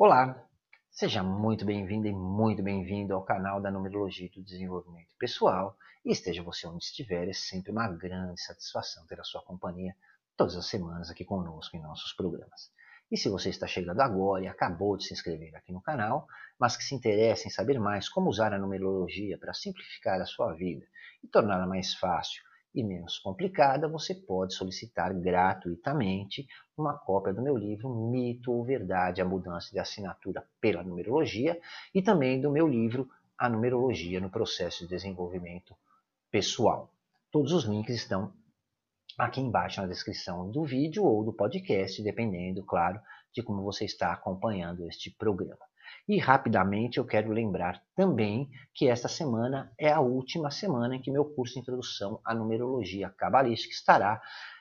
Olá, seja muito bem-vindo e muito bem-vindo ao canal da Numerologia do Desenvolvimento Pessoal e esteja você onde estiver, é sempre uma grande satisfação ter a sua companhia todas as semanas aqui conosco em nossos programas. E se você está chegando agora e acabou de se inscrever aqui no canal, mas que se interessa em saber mais como usar a numerologia para simplificar a sua vida e torná-la mais fácil e menos complicada, você pode solicitar gratuitamente uma cópia do meu livro Mito ou Verdade, a mudança de assinatura pela numerologia e também do meu livro A Numerologia no Processo de Desenvolvimento Pessoal. Todos os links estão aqui embaixo na descrição do vídeo ou do podcast, dependendo, claro, de como você está acompanhando este programa. E rapidamente eu quero lembrar também que esta semana é a última semana em que meu curso de introdução à numerologia cabalística estará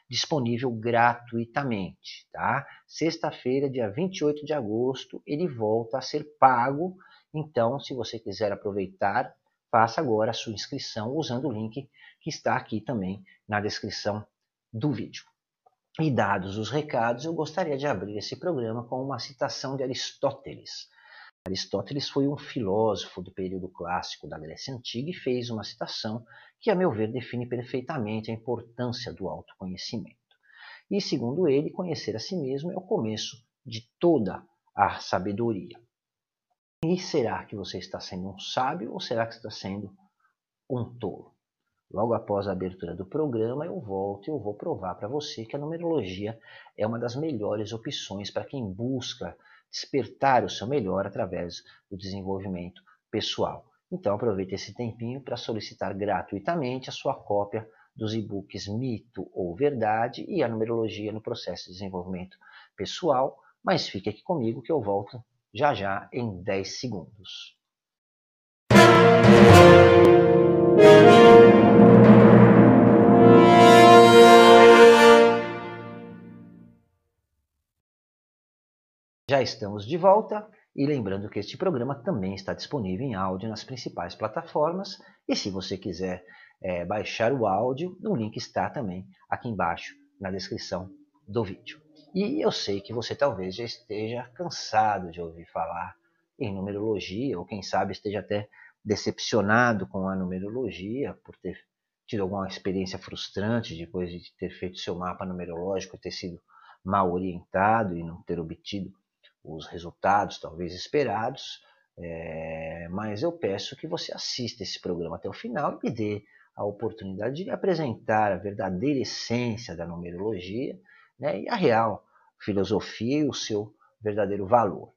disponível gratuitamente, tá? Sexta-feira, dia 28 de agosto, ele volta a ser pago. Então, se você quiser aproveitar, faça agora a sua inscrição usando o link que está aqui também na descrição do vídeo. E dados os recados, eu gostaria de abrir esse programa com uma citação de Aristóteles. Aristóteles foi um filósofo do período clássico da Grécia Antiga e fez uma citação que, a meu ver, define perfeitamente a importância do autoconhecimento. E, segundo ele, conhecer a si mesmo é o começo de toda a sabedoria. E será que você está sendo um sábio ou será que está sendo um tolo? Logo após a abertura do programa, eu volto e eu vou provar para você que a numerologia é uma das melhores opções para quem busca despertar o seu melhor através do desenvolvimento pessoal. Então aproveite esse tempinho para solicitar gratuitamente a sua cópia dos e-books Mito ou Verdade e a numerologia no processo de desenvolvimento pessoal, mas fique aqui comigo que eu volto já já em 10 segundos. Já estamos de volta e lembrando que este programa também está disponível em áudio nas principais plataformas e se você quiser é, baixar o áudio, o link está também aqui embaixo na descrição do vídeo. E eu sei que você talvez já esteja cansado de ouvir falar em numerologia ou quem sabe esteja até decepcionado com a numerologia por ter tido alguma experiência frustrante depois de ter feito seu mapa numerológico e ter sido mal orientado e não ter obtido os resultados talvez esperados, é, mas eu peço que você assista esse programa até o final e me dê a oportunidade de apresentar a verdadeira essência da numerologia né, e a real filosofia e o seu verdadeiro valor.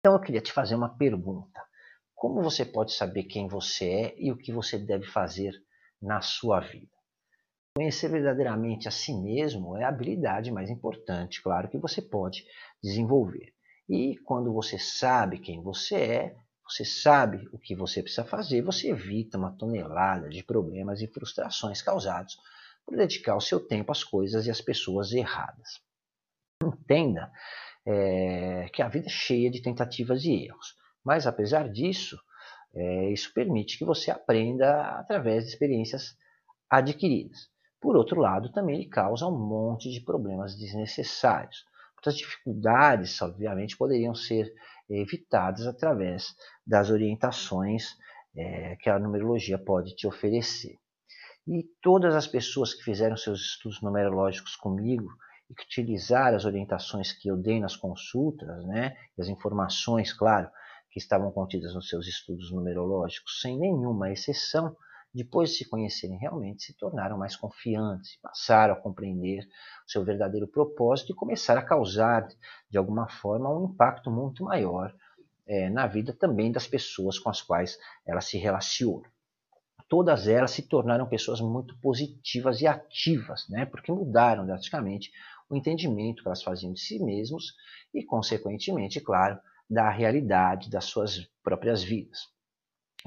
Então eu queria te fazer uma pergunta. Como você pode saber quem você é e o que você deve fazer na sua vida? Conhecer verdadeiramente a si mesmo é a habilidade mais importante, claro, que você pode desenvolver. E quando você sabe quem você é, você sabe o que você precisa fazer, você evita uma tonelada de problemas e frustrações causados por dedicar o seu tempo às coisas e às pessoas erradas. Entenda é, que a vida é cheia de tentativas e erros, mas apesar disso, é, isso permite que você aprenda através de experiências adquiridas. Por outro lado, também ele causa um monte de problemas desnecessários Outras dificuldades, obviamente, poderiam ser evitadas através das orientações é, que a numerologia pode te oferecer. E todas as pessoas que fizeram seus estudos numerológicos comigo e que utilizaram as orientações que eu dei nas consultas, né, e as informações, claro, que estavam contidas nos seus estudos numerológicos, sem nenhuma exceção, depois de se conhecerem realmente, se tornaram mais confiantes, passaram a compreender o seu verdadeiro propósito e começaram a causar, de alguma forma, um impacto muito maior é, na vida também das pessoas com as quais elas se relacionam. Todas elas se tornaram pessoas muito positivas e ativas, né? porque mudaram drasticamente o entendimento que elas faziam de si mesmos e, consequentemente, claro, da realidade das suas próprias vidas.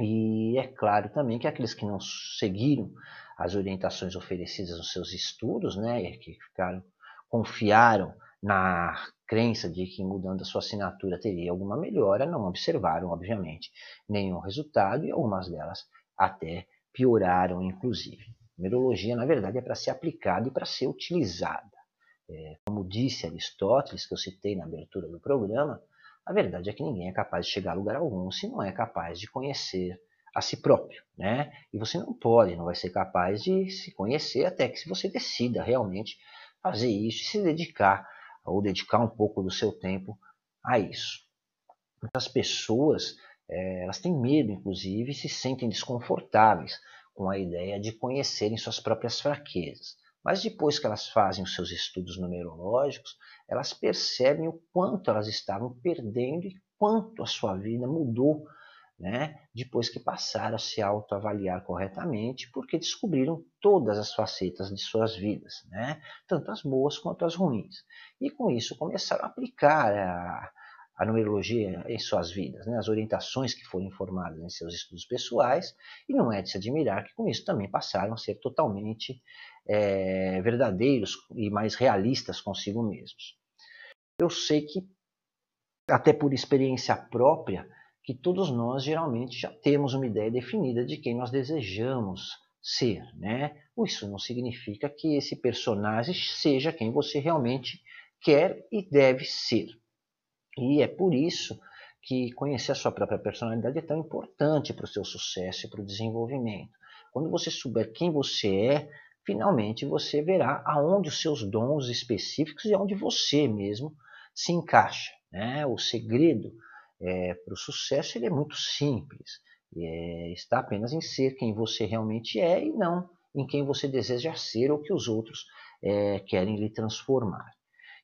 E é claro também que aqueles que não seguiram as orientações oferecidas nos seus estudos, né, que ficaram confiaram na crença de que mudando a sua assinatura teria alguma melhora, não observaram, obviamente, nenhum resultado e algumas delas até pioraram, inclusive. Numerologia, na verdade, é para ser aplicada e para ser utilizada. É, como disse Aristóteles, que eu citei na abertura do programa, A verdade é que ninguém é capaz de chegar a lugar algum se não é capaz de conhecer a si próprio, né? E você não pode, não vai ser capaz de se conhecer até que se você decida realmente fazer isso e se dedicar ou dedicar um pouco do seu tempo a isso. Muitas pessoas é, elas têm medo, inclusive, e se sentem desconfortáveis com a ideia de conhecerem suas próprias fraquezas. Mas depois que elas fazem os seus estudos numerológicos, elas percebem o quanto elas estavam perdendo e quanto a sua vida mudou né, depois que passaram a se autoavaliar corretamente, porque descobriram todas as facetas de suas vidas, né, tanto as boas quanto as ruins. E com isso começaram a aplicar a, a numerologia em suas vidas, né, as orientações que foram informadas em seus estudos pessoais, e não é de se admirar que com isso também passaram a ser totalmente é, verdadeiros e mais realistas consigo mesmos. Eu sei que, até por experiência própria, que todos nós geralmente já temos uma ideia definida de quem nós desejamos ser, né? Isso não significa que esse personagem seja quem você realmente quer e deve ser. E é por isso que conhecer a sua própria personalidade é tão importante para o seu sucesso e para o desenvolvimento. Quando você souber quem você é, finalmente você verá aonde os seus dons específicos e aonde você mesmo se encaixa. Né? O segredo é, para o sucesso ele é muito simples. É, está apenas em ser quem você realmente é e não em quem você deseja ser ou que os outros é, querem lhe transformar.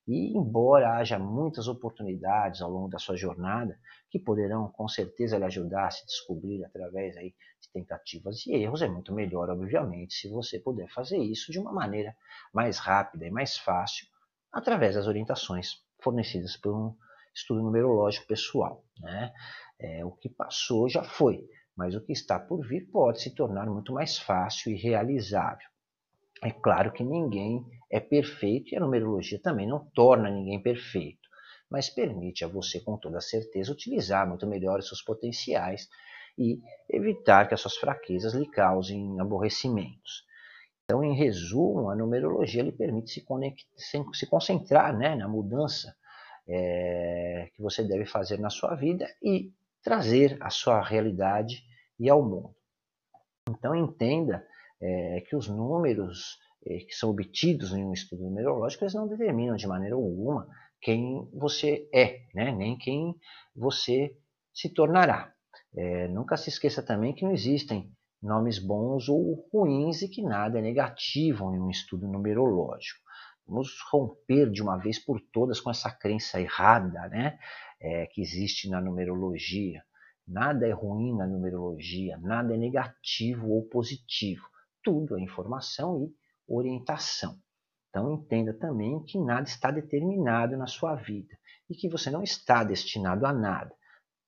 E embora haja muitas oportunidades ao longo da sua jornada que poderão com certeza lhe ajudar a se descobrir através aí de tentativas e erros, é muito melhor, obviamente, se você puder fazer isso de uma maneira mais rápida e mais fácil através das orientações fornecidas por um estudo numerológico pessoal. Né? É, o que passou já foi, mas o que está por vir pode se tornar muito mais fácil e realizável. É claro que ninguém é perfeito e a numerologia também não torna ninguém perfeito, mas permite a você com toda certeza utilizar muito melhor os seus potenciais e evitar que as suas fraquezas lhe causem aborrecimentos. Então, em resumo, a numerologia lhe permite se, se concentrar né, na mudança é, que você deve fazer na sua vida e trazer a sua realidade e ao mundo. Então entenda é, que os números que são obtidos em um estudo numerológico eles não determinam de maneira alguma quem você é, né? nem quem você se tornará. É, nunca se esqueça também que não existem nomes bons ou ruins e que nada é negativo em um estudo numerológico. Vamos romper de uma vez por todas com essa crença errada né, é, que existe na numerologia. Nada é ruim na numerologia, nada é negativo ou positivo. Tudo é informação e orientação. Então entenda também que nada está determinado na sua vida e que você não está destinado a nada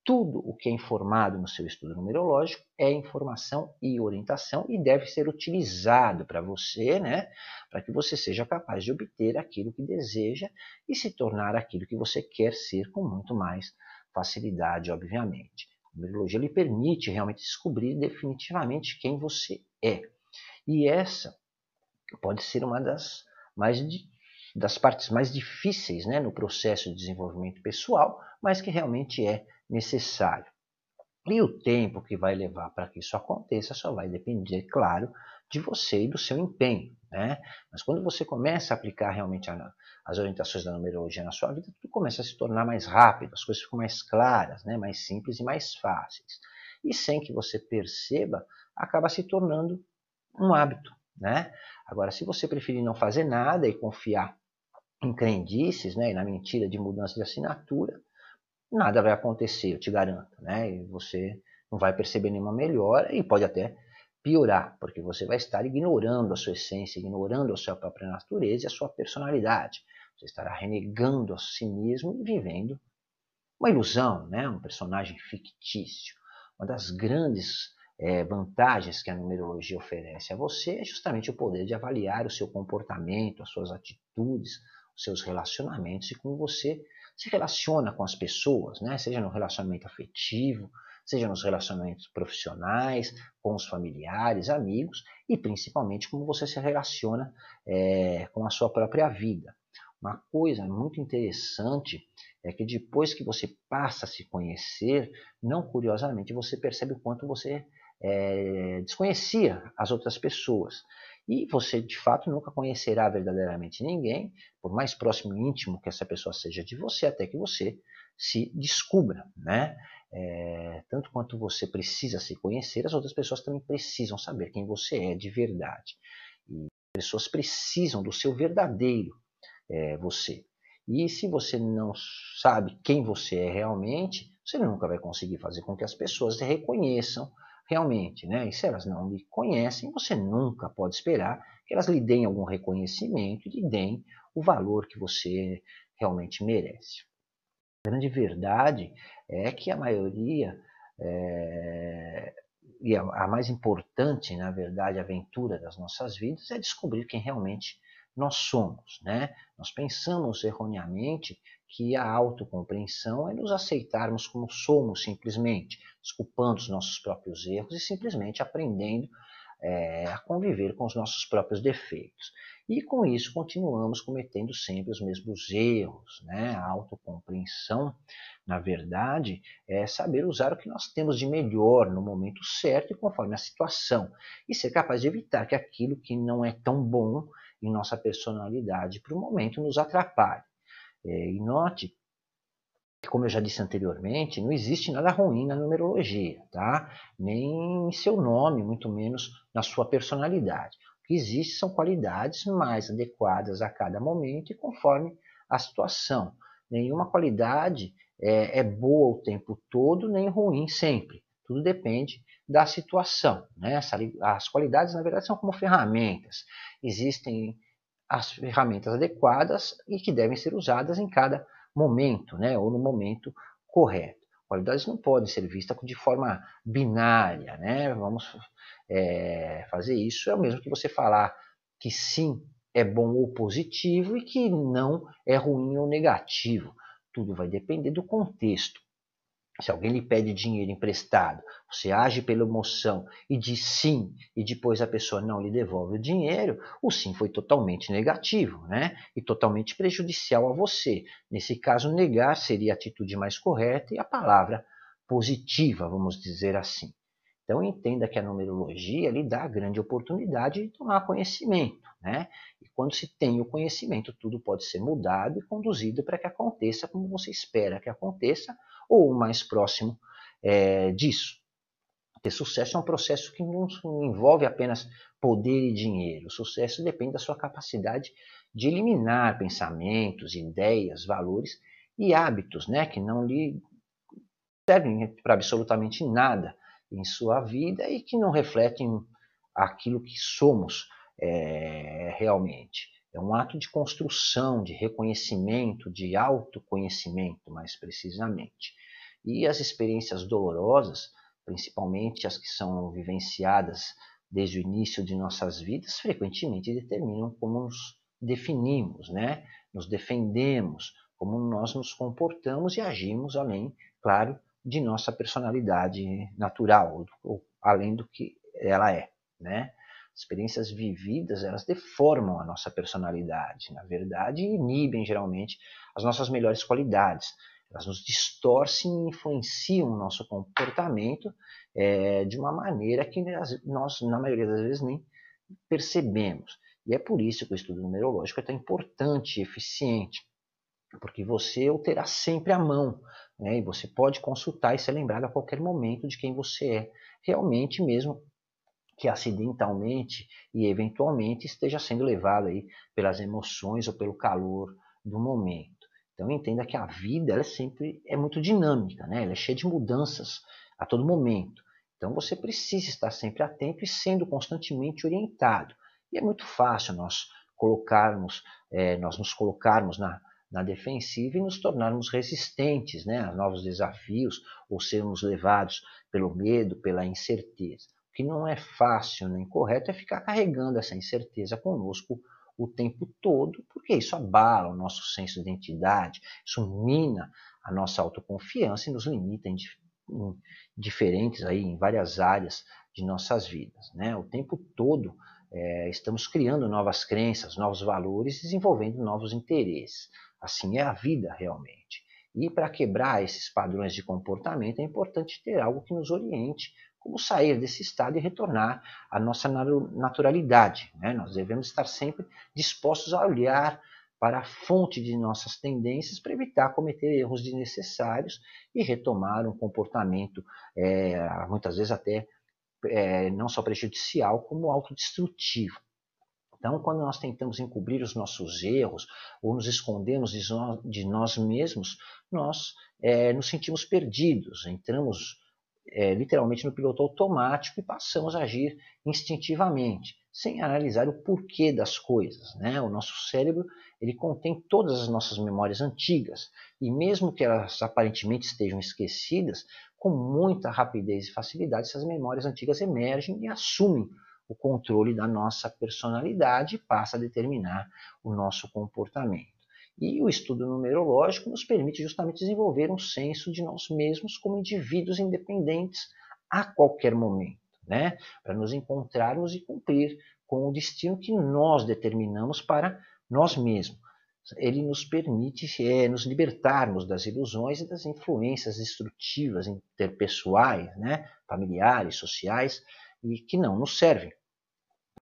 tudo o que é informado no seu estudo numerológico é informação e orientação e deve ser utilizado para você, né, para que você seja capaz de obter aquilo que deseja e se tornar aquilo que você quer ser com muito mais facilidade, obviamente. A numerologia lhe permite realmente descobrir definitivamente quem você é. E essa pode ser uma das mais das partes mais difíceis né, no processo de desenvolvimento pessoal, mas que realmente é necessário. E o tempo que vai levar para que isso aconteça só vai depender, claro, de você e do seu empenho. Né? Mas quando você começa a aplicar realmente a, as orientações da numerologia na sua vida, tudo começa a se tornar mais rápido, as coisas ficam mais claras, né? mais simples e mais fáceis. E sem que você perceba, acaba se tornando um hábito. Né? Agora, se você preferir não fazer nada e confiar em crendices né, e na mentira de mudança de assinatura, nada vai acontecer, eu te garanto, né? E você não vai perceber nenhuma melhora e pode até piorar, porque você vai estar ignorando a sua essência, ignorando a sua própria natureza e a sua personalidade. Você estará renegando a si mesmo e vivendo uma ilusão, né? um personagem fictício. Uma das grandes é, vantagens que a numerologia oferece a você é justamente o poder de avaliar o seu comportamento, as suas atitudes, os seus relacionamentos e como você se relaciona com as pessoas, né? seja no relacionamento afetivo, seja nos relacionamentos profissionais, com os familiares, amigos e principalmente como você se relaciona é, com a sua própria vida. Uma coisa muito interessante é que depois que você passa a se conhecer, não curiosamente você percebe o quanto você é, desconhecia as outras pessoas. E você, de fato, nunca conhecerá verdadeiramente ninguém, por mais próximo e íntimo que essa pessoa seja de você, até que você se descubra. Né? É, tanto quanto você precisa se conhecer, as outras pessoas também precisam saber quem você é de verdade. E as pessoas precisam do seu verdadeiro é, você. E se você não sabe quem você é realmente, você nunca vai conseguir fazer com que as pessoas reconheçam realmente, né? E se elas não lhe conhecem, você nunca pode esperar que elas lhe deem algum reconhecimento e lhe deem o valor que você realmente merece. A grande verdade é que a maioria, é, e a, mais importante, na verdade, aventura das nossas vidas é descobrir quem realmente nós somos. Né? Nós pensamos erroneamente que a autocompreensão é nos aceitarmos como somos simplesmente, desculpando os nossos próprios erros e simplesmente aprendendo é, a conviver com os nossos próprios defeitos. E com isso continuamos cometendo sempre os mesmos erros. Né? A autocompreensão, na verdade, é saber usar o que nós temos de melhor no momento certo e conforme a situação, e ser capaz de evitar que aquilo que não é tão bom em nossa personalidade para o momento nos atrapalhe. É, e note que, como eu já disse anteriormente, não existe nada ruim na numerologia, tá? nem em seu nome, muito menos na sua personalidade. O que existe são qualidades mais adequadas a cada momento e conforme a situação. Nenhuma qualidade é, é boa o tempo todo, nem ruim sempre. Tudo depende da situação. Né? As qualidades, na verdade, são como ferramentas. Existem as ferramentas adequadas e que devem ser usadas em cada momento, né? ou no momento correto. Qualidades não podem ser vistas de forma binária. Né? Vamos é, fazer isso. É o mesmo que você falar que sim é bom ou positivo e que não é ruim ou negativo. Tudo vai depender do contexto. Se alguém lhe pede dinheiro emprestado, você age pela emoção e diz sim, e depois a pessoa não lhe devolve o dinheiro, o sim foi totalmente negativo, né? E totalmente prejudicial a você. Nesse caso, negar seria a atitude mais correta e a palavra positiva, vamos dizer assim. Então entenda que a numerologia lhe dá a grande oportunidade de tomar conhecimento, né? E quando se tem o conhecimento, tudo pode ser mudado e conduzido para que aconteça como você espera que aconteça ou mais próximo é, disso. Ter sucesso é um processo que não envolve apenas poder e dinheiro. O sucesso depende da sua capacidade de eliminar pensamentos, ideias, valores e hábitos né, que não lhe servem para absolutamente nada em sua vida e que não refletem aquilo que somos é, realmente. É um ato de construção, de reconhecimento, de autoconhecimento, mais precisamente. E as experiências dolorosas, principalmente as que são vivenciadas desde o início de nossas vidas, frequentemente determinam como nos definimos, né? nos defendemos, como nós nos comportamos e agimos além, claro, de nossa personalidade natural, ou além do que ela é. Né? experiências vividas, elas deformam a nossa personalidade, na verdade, e inibem geralmente as nossas melhores qualidades. Elas nos distorcem e influenciam o nosso comportamento é, de uma maneira que nós, na maioria das vezes, nem percebemos. E é por isso que o estudo numerológico é tão importante e eficiente, porque você o terá sempre à mão, né? e você pode consultar e ser lembrado a qualquer momento de quem você é, realmente mesmo que acidentalmente e eventualmente esteja sendo levado aí pelas emoções ou pelo calor do momento. Então entenda que a vida ela é sempre é muito dinâmica, né? ela é cheia de mudanças a todo momento. Então você precisa estar sempre atento e sendo constantemente orientado. E é muito fácil nós colocarmos, é, nós nos colocarmos na, na defensiva e nos tornarmos resistentes né, a novos desafios ou sermos levados pelo medo, pela incerteza. O que não é fácil nem correto é ficar carregando essa incerteza conosco o tempo todo, porque isso abala o nosso senso de identidade, isso mina a nossa autoconfiança e nos limita em, em diferentes aí em várias áreas de nossas vidas, né? O tempo todo é, estamos criando novas crenças, novos valores, desenvolvendo novos interesses. Assim é a vida realmente. E para quebrar esses padrões de comportamento é importante ter algo que nos oriente como sair desse estado e retornar à nossa naturalidade. Né? Nós devemos estar sempre dispostos a olhar para a fonte de nossas tendências para evitar cometer erros desnecessários e retomar um comportamento, é, muitas vezes até é, não só prejudicial, como autodestrutivo. Então, quando nós tentamos encobrir os nossos erros ou nos escondemos de, de nós mesmos, nós é, nos sentimos perdidos, entramos é, literalmente no piloto automático e passamos a agir instintivamente, sem analisar o porquê das coisas. Né? O nosso cérebro ele contém todas as nossas memórias antigas e mesmo que elas aparentemente estejam esquecidas, com muita rapidez e facilidade essas memórias antigas emergem e assumem o controle da nossa personalidade e passa a determinar o nosso comportamento. E o estudo numerológico nos permite justamente desenvolver um senso de nós mesmos como indivíduos independentes a qualquer momento, né? para nos encontrarmos e cumprir com o destino que nós determinamos para nós mesmos. Ele nos permite é, nos libertarmos das ilusões e das influências destrutivas interpessoais, né? familiares, sociais, e que não nos servem.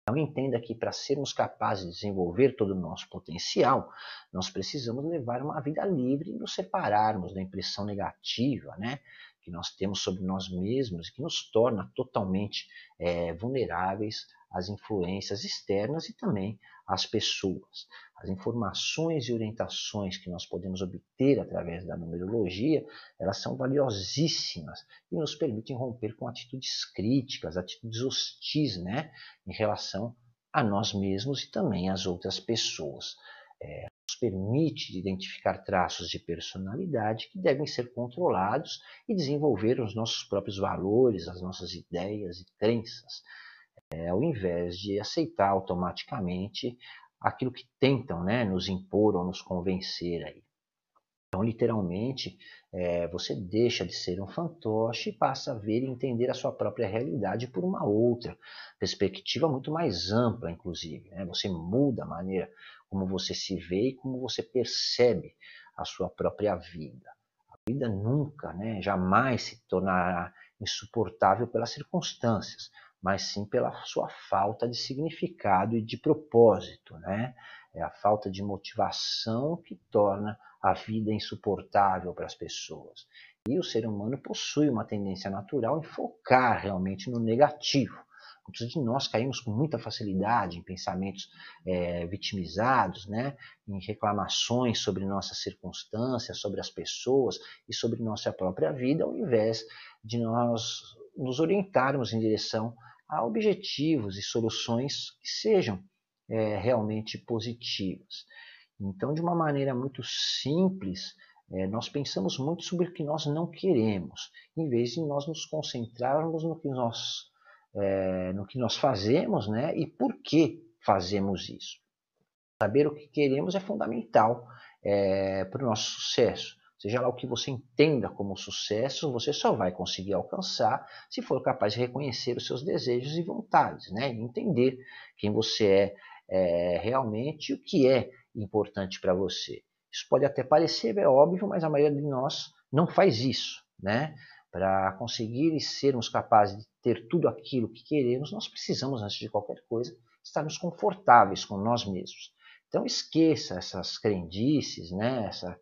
Então entenda que para sermos capazes de desenvolver todo o nosso potencial, nós precisamos levar uma vida livre e nos separarmos da impressão negativa né, que nós temos sobre nós mesmos e que nos torna totalmente é, vulneráveis às influências externas e também às pessoas. As informações e orientações que nós podemos obter através da numerologia, elas são valiosíssimas e nos permitem romper com atitudes críticas, atitudes hostis, né, em relação a nós mesmos e também às outras pessoas. É, nos permite identificar traços de personalidade que devem ser controlados e desenvolver os nossos próprios valores, as nossas ideias e crenças, é, ao invés de aceitar automaticamente aquilo que tentam né, nos impor ou nos convencer aí. Então, literalmente, é, você deixa de ser um fantoche e passa a ver e entender a sua própria realidade por uma outra perspectiva muito mais ampla, inclusive. Né? Você muda a maneira como você se vê e como você percebe a sua própria vida. A vida nunca, né, jamais se tornará insuportável pelas circunstâncias mas sim pela sua falta de significado e de propósito. Né? É a falta de motivação que torna a vida insuportável para as pessoas. E o ser humano possui uma tendência natural em focar realmente no negativo. Muitos de nós caímos com muita facilidade em pensamentos é, vitimizados, né? em reclamações sobre nossas circunstâncias, sobre as pessoas e sobre nossa própria vida, ao invés de nós nos orientarmos em direção a objetivos e soluções que sejam é, realmente positivas. Então, de uma maneira muito simples, é, nós pensamos muito sobre o que nós não queremos, em vez de nós nos concentrarmos no que nós, é, no que nós fazemos né, e por que fazemos isso. Saber o que queremos é fundamental é, para o nosso sucesso. Seja lá o que você entenda como sucesso, você só vai conseguir alcançar se for capaz de reconhecer os seus desejos e vontades, né? Entender quem você é, é realmente e o que é importante para você. Isso pode até parecer é óbvio, mas a maioria de nós não faz isso, né? Para conseguir sermos capazes de ter tudo aquilo que queremos, nós precisamos, antes de qualquer coisa, estarmos confortáveis com nós mesmos. Então esqueça essas crendices, né? Essa,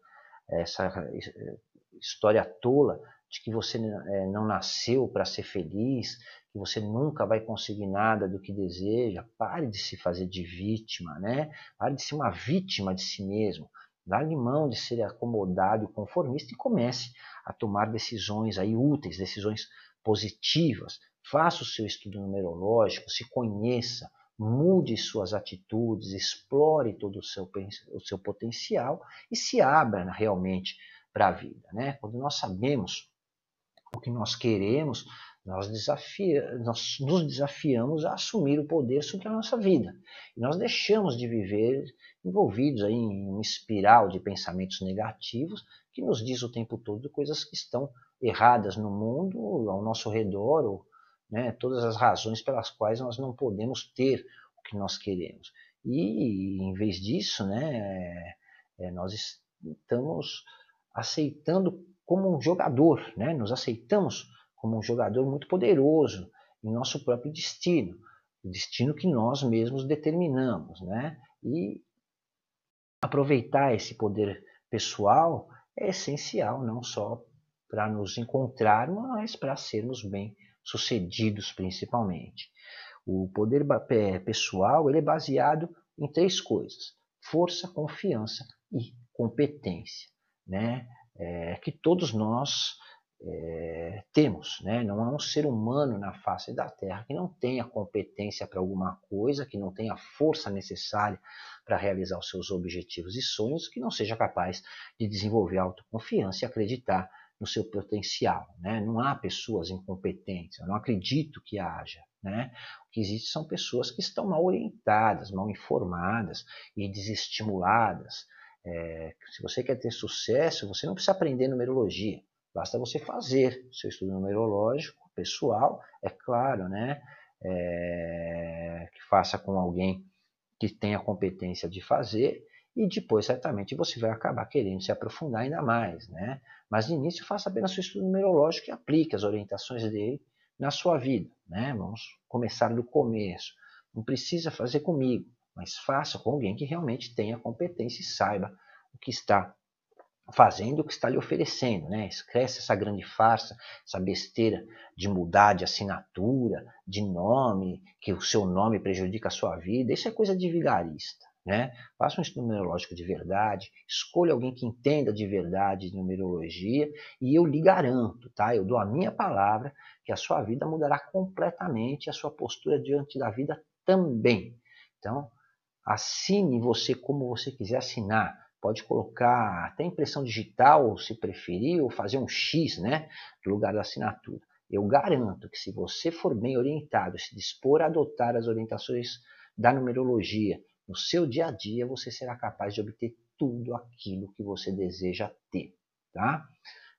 essa eh, história tola de que você é, não nasceu para ser feliz, que você nunca vai conseguir nada do que deseja. Pare de se fazer de vítima, né? Pare de ser uma vítima de si mesmo. Largue mão de ser acomodado e conformista e comece a tomar decisões aí úteis, decisões positivas. Faça o seu estudo numerológico, se conheça, mude suas atitudes, explore todo o seu, o seu potencial e se abra realmente para a vida. Né? Quando nós sabemos o que nós queremos, nós, desafia, nós nos desafiamos a assumir o poder sobre a nossa vida. E nós deixamos de viver envolvidos aí em uma espiral de pensamentos negativos que nos diz o tempo todo coisas que estão erradas no mundo, ao nosso redor, ou né, todas as razões pelas quais nós não podemos ter o que nós queremos. E, em vez disso, né, é, nós estamos aceitando como um jogador, né, nos aceitamos como um jogador muito poderoso em nosso próprio destino, o destino que nós mesmos determinamos. Né, e aproveitar esse poder pessoal é essencial, não só para nos encontrarmos, mas para sermos bem sucedidos principalmente. O poder pessoal ele é baseado em três coisas: força, confiança e competência, né? É, que todos nós é, temos. Né? Não há um ser humano na face da Terra que não tenha competência para alguma coisa, que não tenha força necessária para realizar os seus objetivos e sonhos, que não seja capaz de desenvolver autoconfiança e acreditar no seu potencial. Né? Não há pessoas incompetentes, eu não acredito que haja. Né? O que existe são pessoas que estão mal orientadas, mal informadas e desestimuladas. É, se você quer ter sucesso, você não precisa aprender numerologia, basta você fazer seu estudo numerológico pessoal, é claro, né? É, que faça com alguém que tenha competência de fazer e depois certamente você vai acabar querendo se aprofundar ainda mais, né? Mas de início faça apenas seu estudo numerológico e aplique as orientações dele na sua vida, né? Vamos começar do começo. Não precisa fazer comigo, mas faça com alguém que realmente tenha competência e saiba o que está fazendo o que está lhe oferecendo, né? Esquece essa grande farsa, essa besteira de mudar de assinatura, de nome, que o seu nome prejudica a sua vida. Isso é coisa de vigarista. Né? Faça um estudo numerológico de verdade, escolha alguém que entenda de verdade de numerologia e eu lhe garanto, tá? Eu dou a minha palavra que a sua vida mudará completamente, a sua postura diante da vida também. Então, assine você como você quiser assinar. Pode colocar até impressão digital, se preferir, ou fazer um X, né, no lugar da assinatura. Eu garanto que se você for bem orientado, se dispor a adotar as orientações da numerologia, no seu dia a dia você será capaz de obter tudo aquilo que você deseja ter, tá?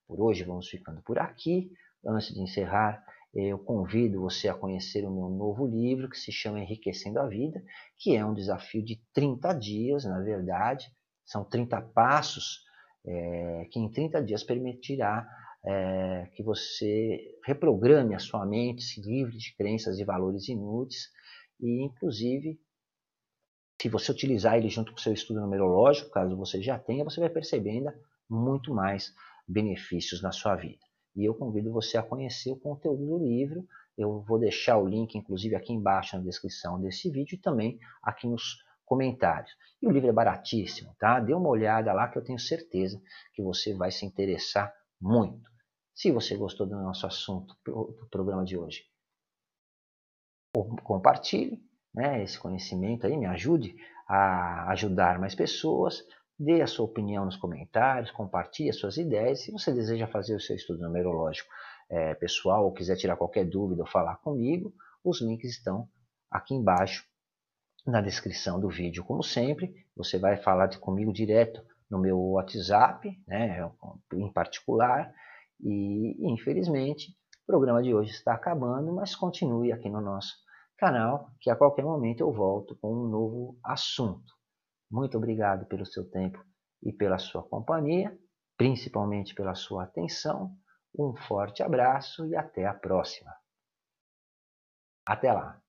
Por hoje vamos ficando por aqui. Antes de encerrar, eu convido você a conhecer o meu novo livro que se chama Enriquecendo a Vida, que é um desafio de 30 dias, na verdade, são 30 passos é, que em 30 dias permitirá é, que você reprograme a sua mente, se livre de crenças e valores inúteis e, inclusive, se você utilizar ele junto com o seu estudo numerológico, caso você já tenha, você vai perceber ainda muito mais benefícios na sua vida. E eu convido você a conhecer o conteúdo do livro. Eu vou deixar o link, inclusive, aqui embaixo na descrição desse vídeo e também aqui nos comentários. E o livro é baratíssimo, tá? Dê uma olhada lá que eu tenho certeza que você vai se interessar muito. Se você gostou do nosso assunto, do programa de hoje, compartilhe né, esse conhecimento aí, me ajude a ajudar mais pessoas. Dê a sua opinião nos comentários, compartilhe as suas ideias. Se você deseja fazer o seu estudo numerológico é, pessoal ou quiser tirar qualquer dúvida ou falar comigo, os links estão aqui embaixo na descrição do vídeo. Como sempre, você vai falar comigo direto no meu WhatsApp, né, em particular. E, infelizmente, o programa de hoje está acabando, mas continue aqui no nosso canal, que a qualquer momento eu volto com um novo assunto. Muito obrigado pelo seu tempo e pela sua companhia, principalmente pela sua atenção. Um forte abraço e até a próxima. Até lá!